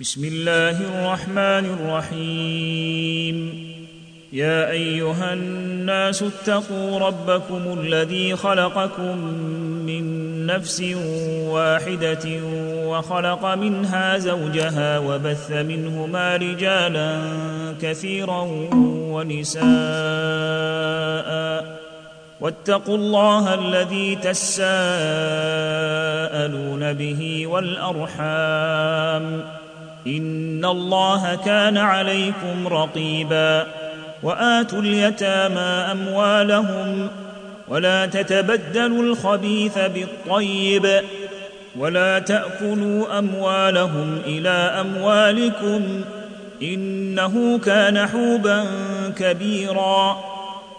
بسم الله الرحمن الرحيم. يا أيها الناس اتقوا ربكم الذي خلقكم من نفس واحدة وخلق منها زوجها وبث منهما رجالا كثيرا ونساء. واتقوا الله الذي تساءلون به والأرحام. ان الله كان عليكم رقيبا واتوا اليتامى اموالهم ولا تتبدلوا الخبيث بالطيب ولا تاكلوا اموالهم إلى اموالكم انه كان حوبا كبيرا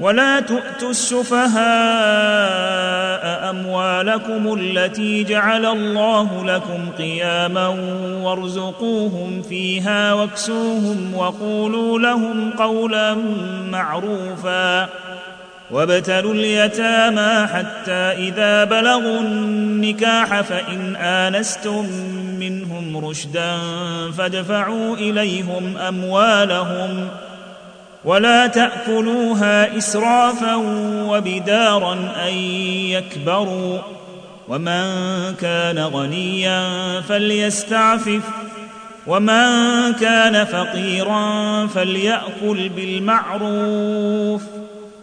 ولا تؤتوا السفهاء أموالكم التي جعل الله لكم قياما وارزقوهم فيها واكسوهم وقولوا لهم قولا معروفا وابتلوا اليتامى حتى إذا بلغوا النكاح فإن آنستم منهم رشدا فادفعوا إليهم أموالهم ولا تأكلوها إسرافا وبدارا أن يكبروا ومن كان غنيا فليستعفف ومن كان فقيرا فليأكل بالمعروف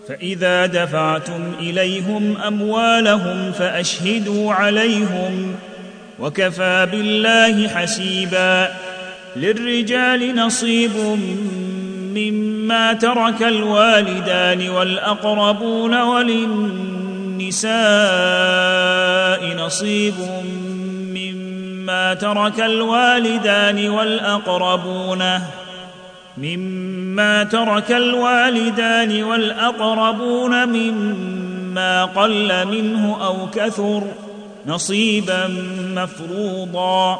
فإذا دفعتم إليهم أموالهم فأشهدوا عليهم وكفى بالله حسيبا للرجال نصيب مما ترك الوالدان والأقربون وللنساء نصيب مما ترك الوالدان والأقربون مما ترك الوالدان والأقربون مما قل منه أو كثر نصيبا مفروضا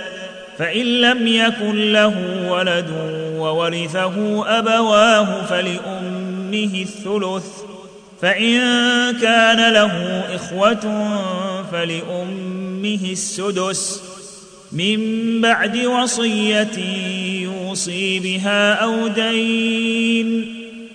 فإن لم يكن له ولد وورثه أبواه فلأمه الثلث فإن كان له إخوة فلأمه السدس من بعد وصية يوصي بها أو دين.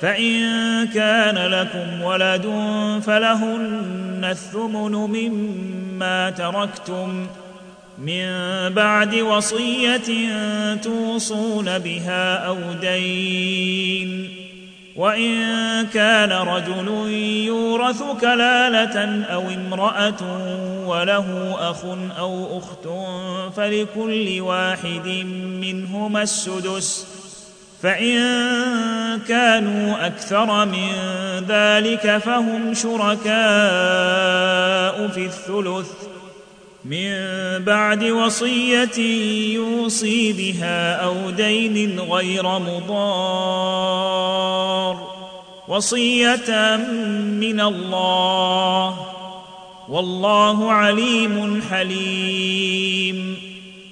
فإن كان لكم ولد فلهن الثمن مما تركتم من بعد وصية توصون بها أو دين. وإن كان رجل يورث كلالة أو امرأة وله أخ أو أخت فلكل واحد منهما السدس فإن كانوا أكثر من ذلك فهم شركاء في الثلث. من بعد وصية يوصي بها أو دين غير مضار. وصية من الله. والله عليم حليم.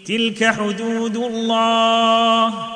تلك حدود الله.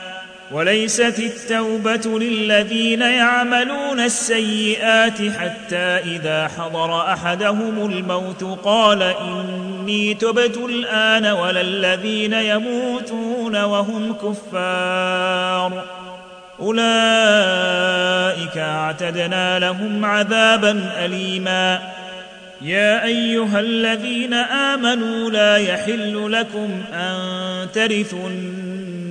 وليست التوبة للذين يعملون السيئات حتى إذا حضر أحدهم الموت قال إني تبت الآن ولا الذين يموتون وهم كفار. أولئك أعتدنا لهم عذابا أليما. يا أيها الذين آمنوا لا يحل لكم أن ترثوا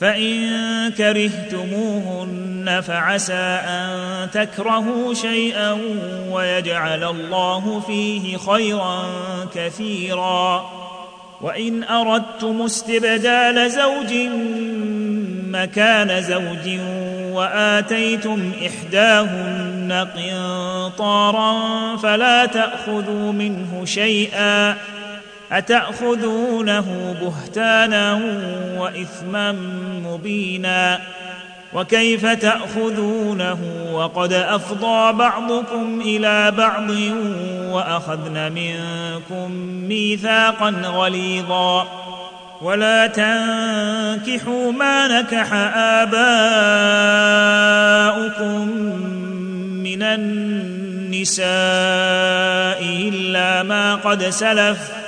فإن كرهتموهن فعسى أن تكرهوا شيئا ويجعل الله فيه خيرا كثيرا. وإن أردتم استبدال زوج مكان زوج وآتيتم إحداهن قنطارا فلا تأخذوا منه شيئا. أتأخذونه بهتانا وإثما مبينا وكيف تأخذونه وقد أفضى بعضكم إلى بعض وأخذن منكم ميثاقا غليظا ولا تنكحوا ما نكح آباؤكم من النساء إلا ما قد سلف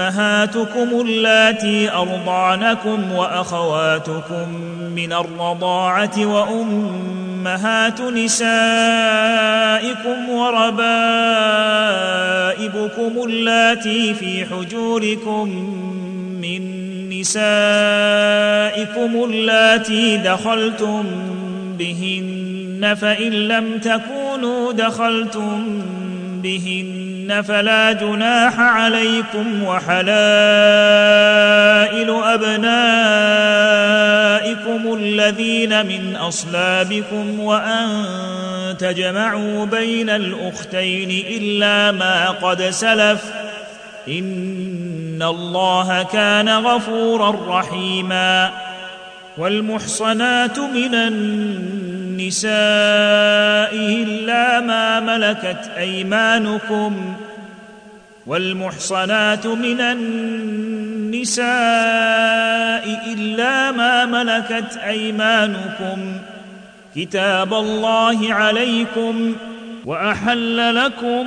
وامهاتكم اللاتي أرضعنكم وأخواتكم من الرضاعة وأمهات نسائكم وربائبكم اللاتي في حجوركم من نسائكم اللاتي دخلتم بهن فإن لم تكونوا دخلتم بهن فلا جناح عليكم وحلائل ابنائكم الذين من اصلابكم وان تجمعوا بين الاختين الا ما قد سلف ان الله كان غفورا رحيما والمحصنات من النساء إلا ما ملكت أيمانكم والمحصنات من النساء إلا ما ملكت أيمانكم كتاب الله عليكم وأحل لكم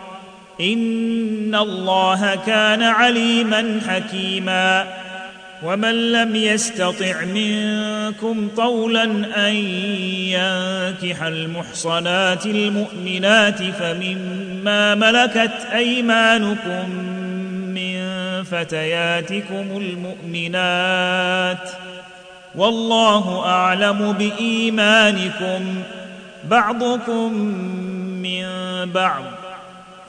ان الله كان عليما حكيما. ومن لم يستطع منكم طولا ان ينكح المحصنات المؤمنات فمما ملكت ايمانكم من فتياتكم المؤمنات والله اعلم بايمانكم بعضكم من بعض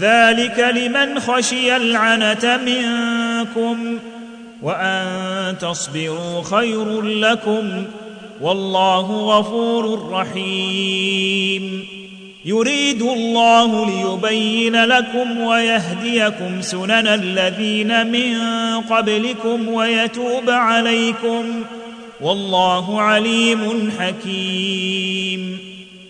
ذلك لمن خشي العنة منكم وأن تصبروا خير لكم والله غفور رحيم. يريد الله ليبين لكم ويهديكم سنن الذين من قبلكم ويتوب عليكم والله عليم حكيم.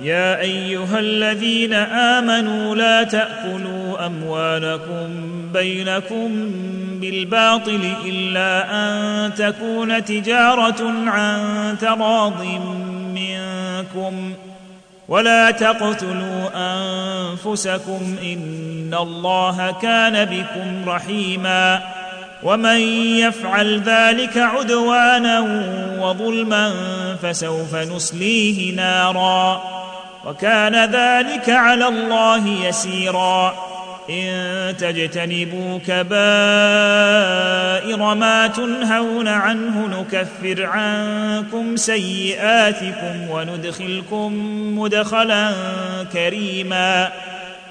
يا أيها الذين آمنوا لا تأكلوا أموالكم بينكم بالباطل إلا أن تكون تجارة عن تراض منكم ولا تقتلوا أنفسكم إن الله كان بكم رحيما ومن يفعل ذلك عدوانا وظلما فسوف نصليه نارا وكان ذلك على الله يسيرا. إن تجتنبوا كبائر ما تنهون عنه نكفر عنكم سيئاتكم وندخلكم مدخلا كريما.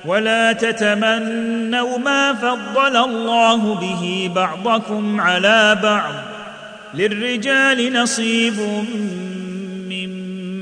ولا تتمنوا ما فضل الله به بعضكم على بعض. للرجال نصيب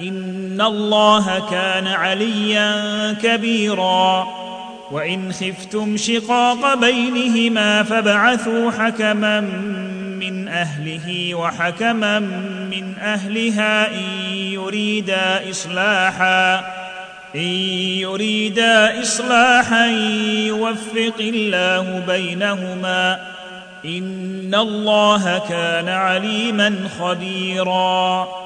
إن الله كان عليا كبيرا. وإن خفتم شقاق بينهما فابعثوا حكما من أهله وحكما من أهلها إن يريدا إصلاحا. إن يريدا إصلاحا يوفق الله بينهما. إن الله كان عليما خبيرا.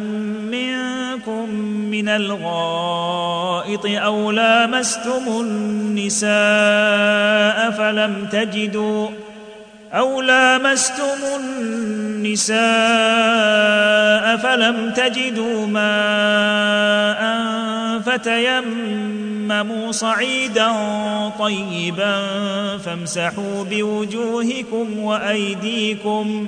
من الغائط أو لامستم النساء فلم تجدوا أو لامستم النساء فلم تجدوا ماء فتيمموا تيمموا صعيدا طيبا فامسحوا بوجوهكم وأيديكم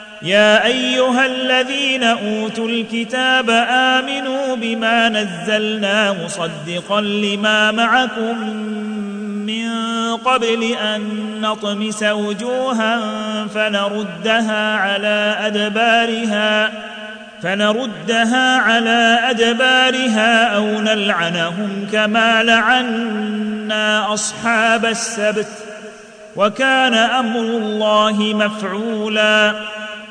يا أيها الذين أوتوا الكتاب آمنوا بما نزلنا مصدقا لما معكم من قبل أن نطمس وجوها فنردها على أدبارها فنردها على أدبارها أو نلعنهم كما لعنا أصحاب السبت وكان أمر الله مفعولا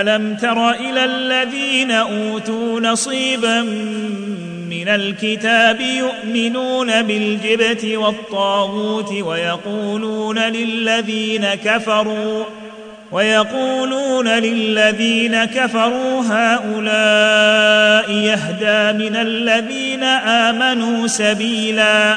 ألم تر إلى الذين أوتوا نصيبا من الكتاب يؤمنون بالجبت والطاغوت ويقولون للذين كفروا ويقولون للذين كفروا هؤلاء يهدى من الذين آمنوا سبيلا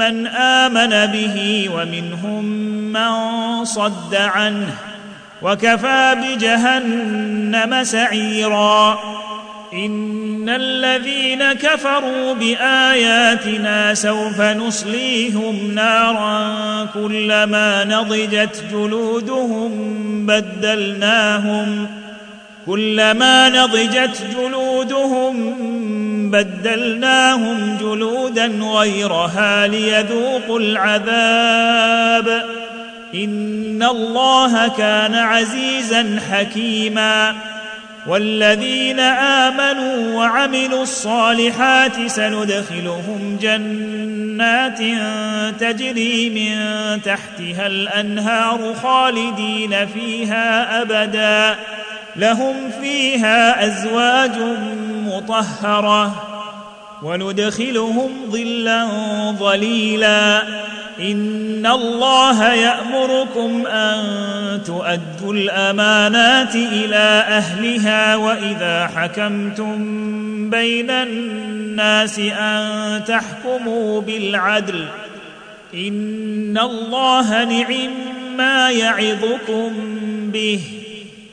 من آمن به ومنهم من صد عنه وكفى بجهنم سعيرا. إن الذين كفروا بآياتنا سوف نصليهم نارا كلما نضجت جلودهم بدلناهم كلما نضجت جلودهم بدلناهم جلودا غيرها ليذوقوا العذاب. إن الله كان عزيزا حكيما. والذين آمنوا وعملوا الصالحات سندخلهم جنات تجري من تحتها الأنهار خالدين فيها أبدا. لهم فيها أزواج مطهرة وندخلهم ظلا ظليلا. إن الله يأمركم أن تؤدوا الأمانات إلى أهلها وإذا حكمتم بين الناس أن تحكموا بالعدل. إن الله نعم ما يعظكم به.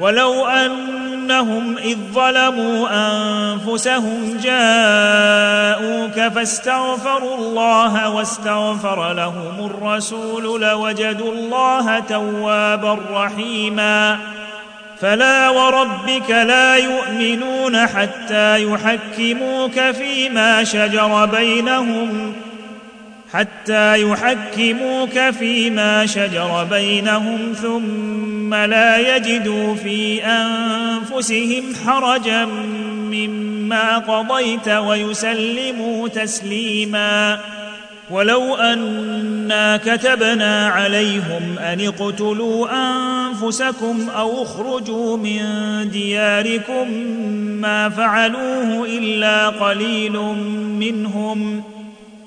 ولو أنهم إذ ظلموا أنفسهم جاءوك فاستغفروا الله واستغفر لهم الرسول لوجدوا الله توابا رحيما فلا وربك لا يؤمنون حتى يحكموك فيما شجر بينهم حتى يحكموك فيما شجر بينهم ثم لا يجدوا في أنفسهم حرجا مما قضيت ويسلموا تسليما. ولو أنا كتبنا عليهم أن اقتلوا أنفسكم أو اخرجوا من دياركم ما فعلوه إلا قليل منهم.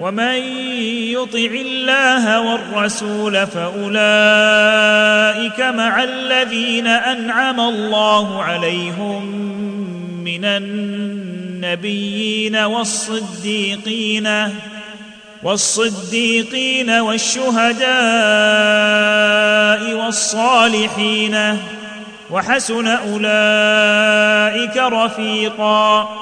ومن يطع الله والرسول فأولئك مع الذين أنعم الله عليهم من النبيين والصديقين والصديقين والشهداء والصالحين وحسن أولئك رفيقا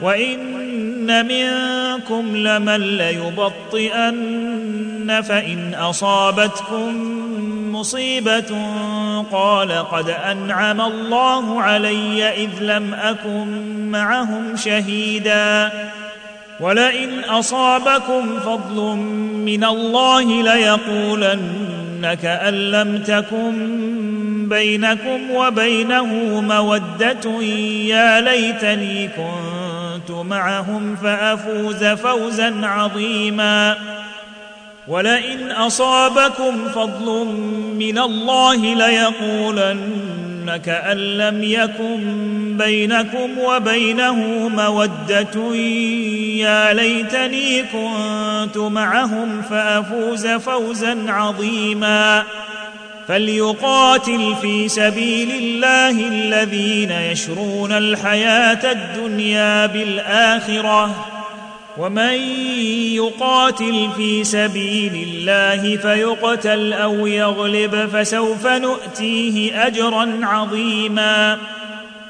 وان منكم لمن ليبطئن فان اصابتكم مصيبه قال قد انعم الله علي اذ لم اكن معهم شهيدا ولئن اصابكم فضل من الله ليقولن كان لم تكن بينكم وبينه موده يا ليتني كنت معهم فأفوز فوزا عظيما. ولئن أصابكم فضل من الله ليقولن كان لم يكن بينكم وبينه مودة. يا ليتني كنت معهم فأفوز فوزا عظيما. فليقاتل في سبيل الله الذين يشرون الحياة الدنيا بالآخرة. ومن يقاتل في سبيل الله فيقتل أو يغلب فسوف نؤتيه أجرا عظيما.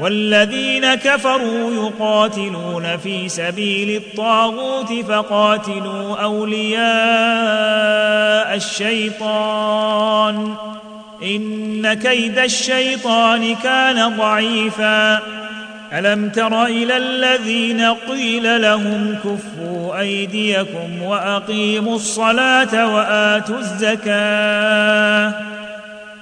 والذين كفروا يقاتلون في سبيل الطاغوت فقاتلوا أولياء الشيطان. إن كيد الشيطان كان ضعيفا. ألم تر إلى الذين قيل لهم كفوا أيديكم وأقيموا الصلاة وآتوا الزكاة؟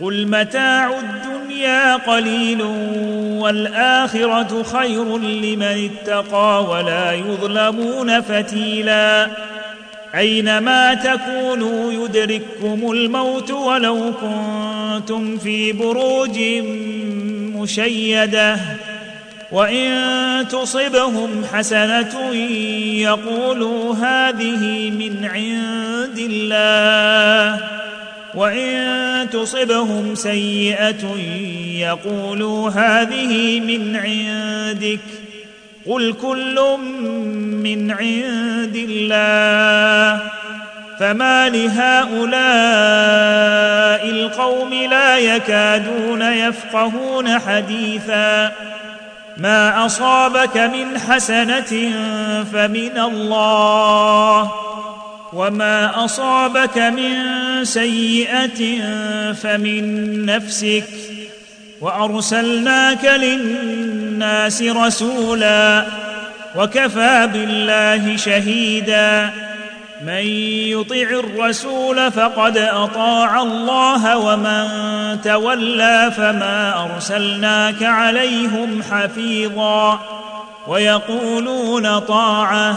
قل متاع الدنيا قليل والاخره خير لمن اتقى ولا يظلمون فتيلا اينما تكونوا يدرككم الموت ولو كنتم في بروج مشيده وان تصبهم حسنه يقولوا هذه من عند الله وان تصبهم سيئه يقولوا هذه من عندك قل كل من عند الله فما لهؤلاء القوم لا يكادون يفقهون حديثا ما اصابك من حسنه فمن الله وما اصابك من سيئه فمن نفسك وارسلناك للناس رسولا وكفى بالله شهيدا من يطع الرسول فقد اطاع الله ومن تولى فما ارسلناك عليهم حفيظا ويقولون طاعه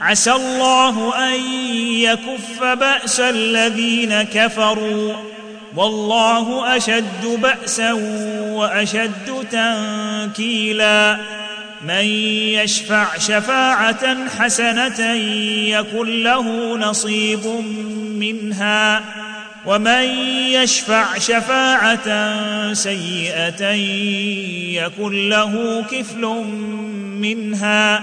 عسى الله أن يكف بأس الذين كفروا والله أشد بأسا وأشد تنكيلا من يشفع شفاعة حسنة يكن له نصيب منها ومن يشفع شفاعة سيئة يكن له كفل منها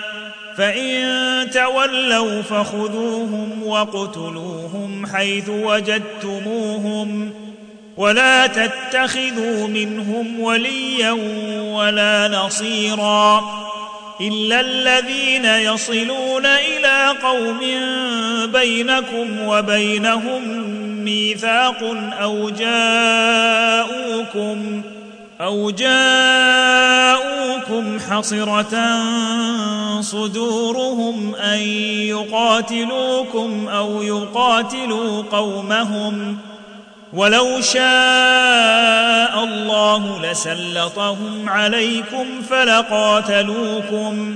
فان تولوا فخذوهم واقتلوهم حيث وجدتموهم ولا تتخذوا منهم وليا ولا نصيرا الا الذين يصلون إلى قوم بينكم وبينهم ميثاق أو جاءوكم أو جاءوكم حصرة صدورهم أن يقاتلوكم أو يقاتلوا قومهم ولو شاء الله لسلطهم عليكم فلقاتلوكم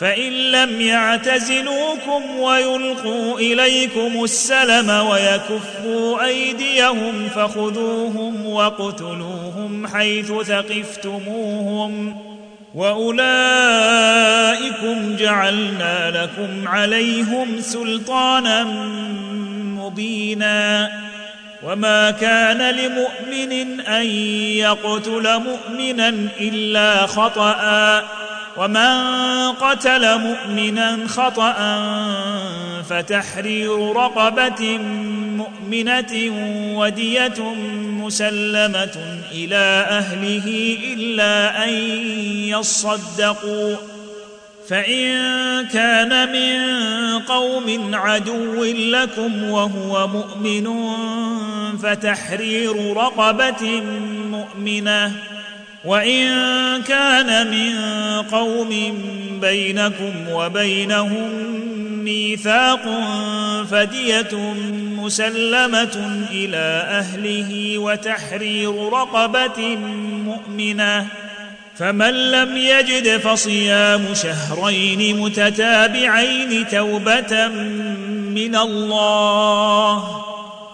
فإن لم يعتزلوكم ويلقوا إليكم السلم ويكفوا أيديهم فخذوهم واقتلوهم حيث ثقفتموهم وأولئكم جعلنا لكم عليهم سلطانا مبينا وما كان لمؤمن أن يقتل مؤمنا إلا خطأ ومن قتل مؤمنا خطأ فتحرير رقبة مؤمنة ودية مسلمة إلى أهله إلا أن يصدقوا فإن كان من قوم عدو لكم وهو مؤمن فتحرير رقبة مؤمنة وإن كان من قوم بينكم وبينهم ميثاق فدية مسلمة إلى أهله وتحرير رقبة مؤمنة فمن لم يجد فصيام شهرين متتابعين توبة من الله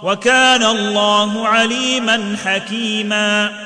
وكان الله عليما حكيما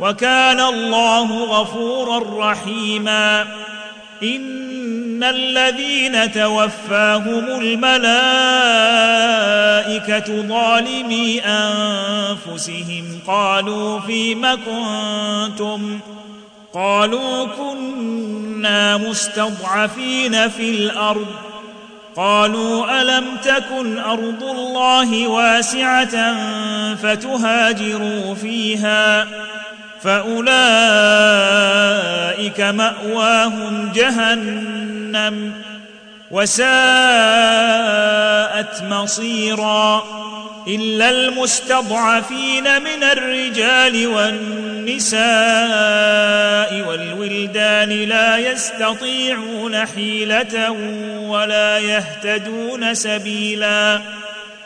وكان الله غفورا رحيما. إن الذين توفاهم الملائكة ظالمي أنفسهم. قالوا فيم كنتم؟ قالوا كنا مستضعفين في الأرض. قالوا ألم تكن أرض الله واسعة فتهاجروا فيها؟ فأولئك مأواهم جهنم وساءت مصيرا إلا المستضعفين من الرجال والنساء والولدان لا يستطيعون حيلة ولا يهتدون سبيلا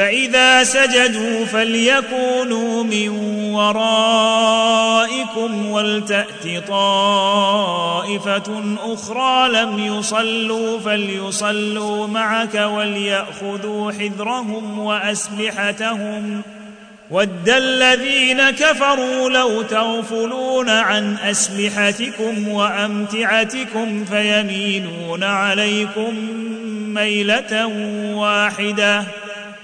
فإذا سجدوا فليكونوا من ورائكم ولتأت طائفة أخرى لم يصلوا فليصلوا معك وليأخذوا حذرهم وأسلحتهم ود الذين كفروا لو تغفلون عن أسلحتكم وأمتعتكم فيميلون عليكم ميلة واحدة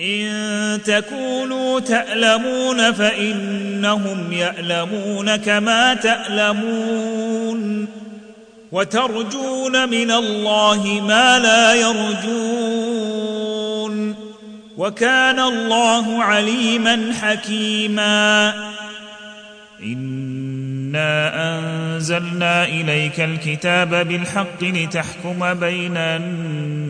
إن تكونوا تألمون فإنهم يألمون كما تألمون وترجون من الله ما لا يرجون وكان الله عليما حكيما إنا أنزلنا إليك الكتاب بالحق لتحكم بين الناس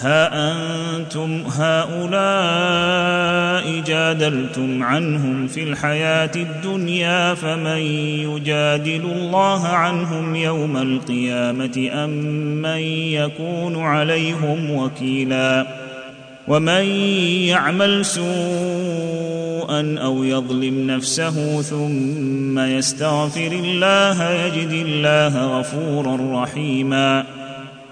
ها أنتم هؤلاء جادلتم عنهم في الحياة الدنيا فمن يجادل الله عنهم يوم القيامة أم من يكون عليهم وكيلا ومن يعمل سوءا أو يظلم نفسه ثم يستغفر الله يجد الله غفورا رحيما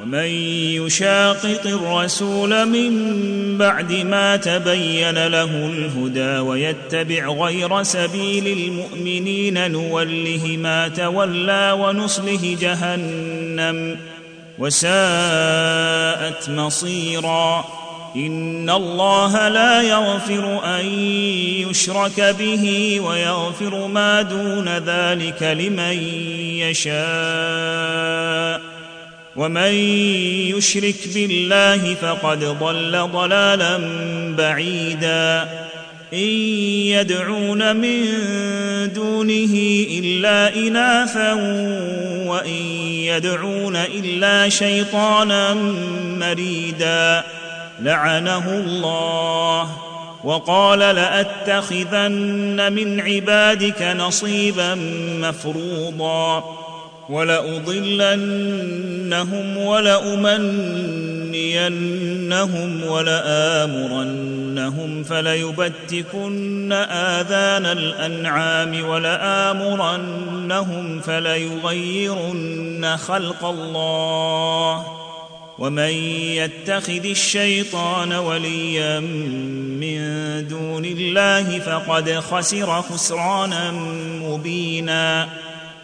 ومن يشاقق الرسول من بعد ما تبين له الهدى ويتبع غير سبيل المؤمنين نوله ما تولى ونصله جهنم وساءت مصيرا. إن الله لا يغفر أن يشرك به ويغفر ما دون ذلك لمن يشاء. ومن يشرك بالله فقد ضل ضلالا بعيدا. إن يدعون من دونه إلا إناثا وإن يدعون إلا شيطانا مريدا. لعنه الله. وقال لأتخذن من عبادك نصيبا مفروضا. ولأضلنهم ولأمنينهم ولآمرنهم فليبتكن آذان الأنعام ولآمرنهم فليغيرن خلق الله ومن يتخذ الشيطان وليا من دون الله فقد خسر خسرانا مبينا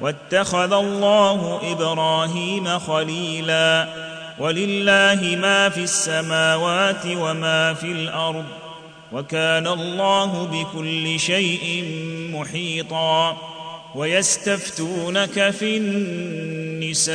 واتخذ الله إبراهيم خليلا. ولله ما في السماوات وما في الأرض وكان الله بكل شيء محيطا. ويستفتونك في النساء.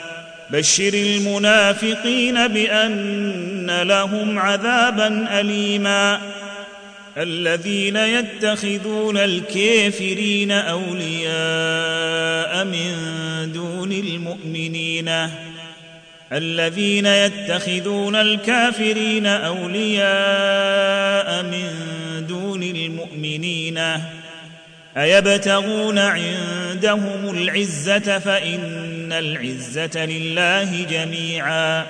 بشر المنافقين بأن لهم عذابا اليما. الذين يتخذون الكافرين أولياء من دون المؤمنين. الذين يتخذون الكافرين أولياء من دون المؤمنين. أيبتغون عندهم العزة فإن العزة لله جميعا.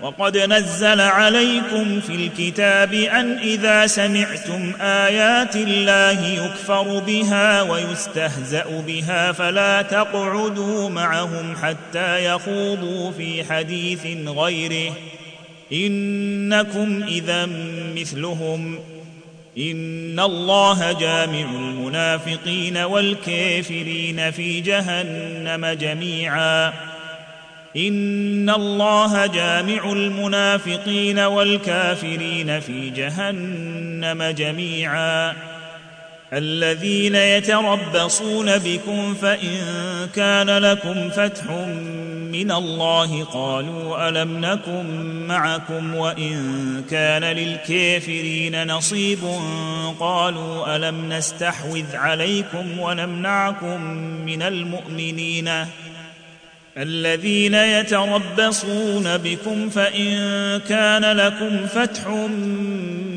وقد نزل عليكم في الكتاب أن إذا سمعتم آيات الله يكفر بها ويستهزأ بها فلا تقعدوا معهم حتى يخوضوا في حديث غيره. إنكم إذا مثلهم. ان الله جامع المنافقين والكافرين في جهنم جميعا. ان الله جامع المنافقين والكافرين في جهنم جميعا. الذين يتربصون بكم فإن كان لكم فتح من الله قالوا ألم نكن معكم وإن كان للكافرين نصيب قالوا ألم نستحوذ عليكم ونمنعكم من المؤمنين الذين يتربصون بكم فإن كان لكم فتح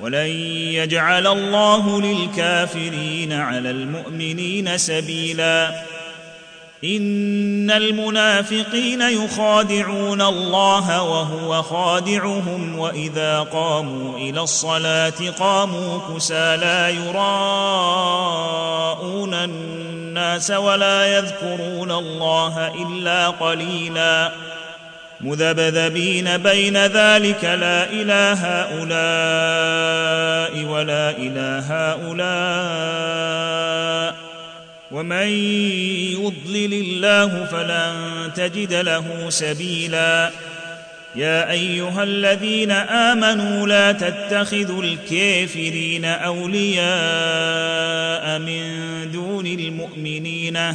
ولن يجعل الله للكافرين على المؤمنين سبيلا. إن المنافقين يخادعون الله وهو خادعهم وإذا قاموا إلى الصلاة قاموا كسى لا يراءون الناس ولا يذكرون الله إلا قليلا. مذبذبين بين ذلك لا إله هؤلاء ولا إله هؤلاء. ومن يضلل الله فلن تجد له سبيلا. يا أيها الذين آمنوا لا تتخذوا الكافرين أولياء من دون المؤمنين.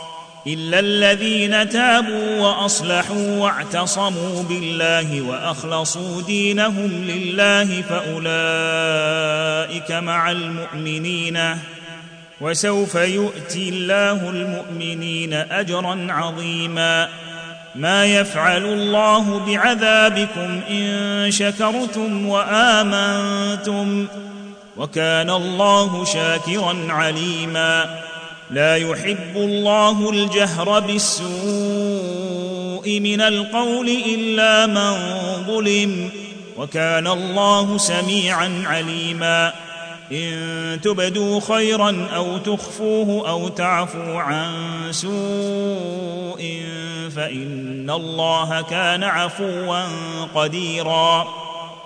إلا الذين تابوا وأصلحوا واعتصموا بالله وأخلصوا دينهم لله فأولئك مع المؤمنين. وسوف يؤتي الله المؤمنين أجرا عظيما. ما يفعل الله بعذابكم إن شكرتم وآمنتم. وكان الله شاكرا عليما. لا يحب الله الجهر بالسوء من القول إلا من ظلم وكان الله سميعا عليما. إن تبدوا خيرا أو تخفوه أو تعفوا عن سوء فإن الله كان عفوا قديرا.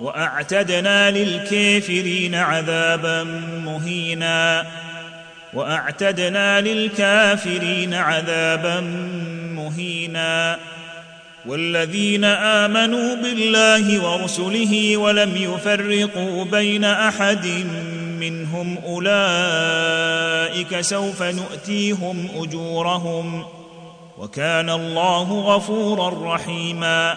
وأعتدنا للكافرين عذابا مهينا. وأعتدنا للكافرين عذابا مهينا. والذين آمنوا بالله ورسله ولم يفرقوا بين أحد منهم أولئك سوف نؤتيهم أجورهم. وكان الله غفورا رحيما.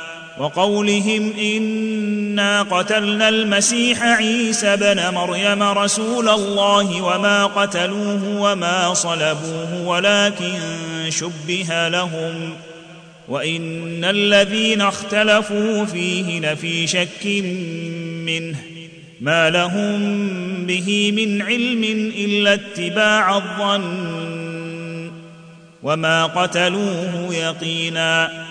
وقولهم إنا قتلنا المسيح عيسى بن مريم رسول الله وما قتلوه وما صلبوه ولكن شبه لهم وإن الذين اختلفوا فيه لفي شك منه ما لهم به من علم إلا اتباع الظن وما قتلوه يقينا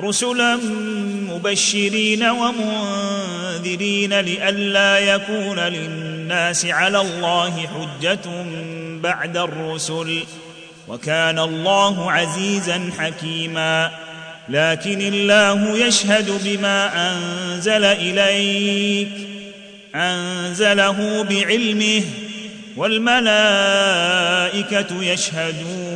رسلا مبشرين ومنذرين لئلا يكون للناس على الله حجة بعد الرسل وكان الله عزيزا حكيما. لكن الله يشهد بما أنزل إليك أنزله بعلمه والملائكة يشهدون.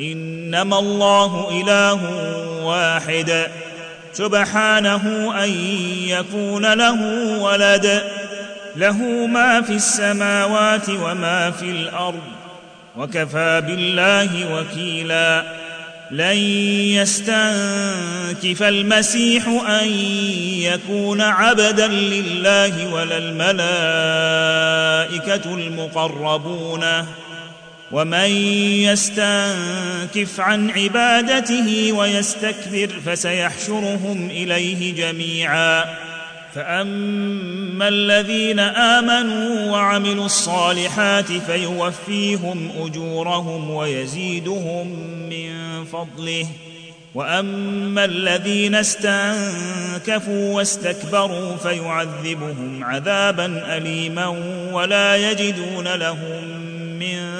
إنما الله إله واحد سبحانه أن يكون له ولد له ما في السماوات وما في الأرض وكفى بالله وكيلا. لن يستنكف المسيح أن يكون عبدا لله ولا الملائكة المقربون. ومن يستنكف عن عبادته ويستكبر فسيحشرهم إليه جميعا. فأما الذين آمنوا وعملوا الصالحات فيوفيهم أجورهم ويزيدهم من فضله. وأما الذين استنكفوا واستكبروا فيعذبهم عذابا اليما ولا يجدون لهم من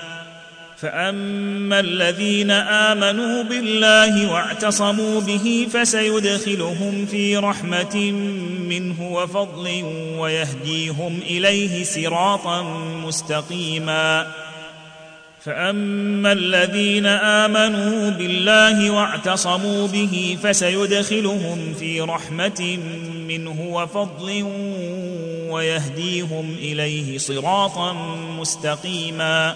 فاما الذين امنوا بالله واعتصموا به فسيدخلهم في رحمه منه وفضل ويهديهم اليه صراطا مستقيما فاما الذين امنوا بالله واعتصموا به فسيدخلهم في رحمه منه وفضل ويهديهم اليه صراطا مستقيما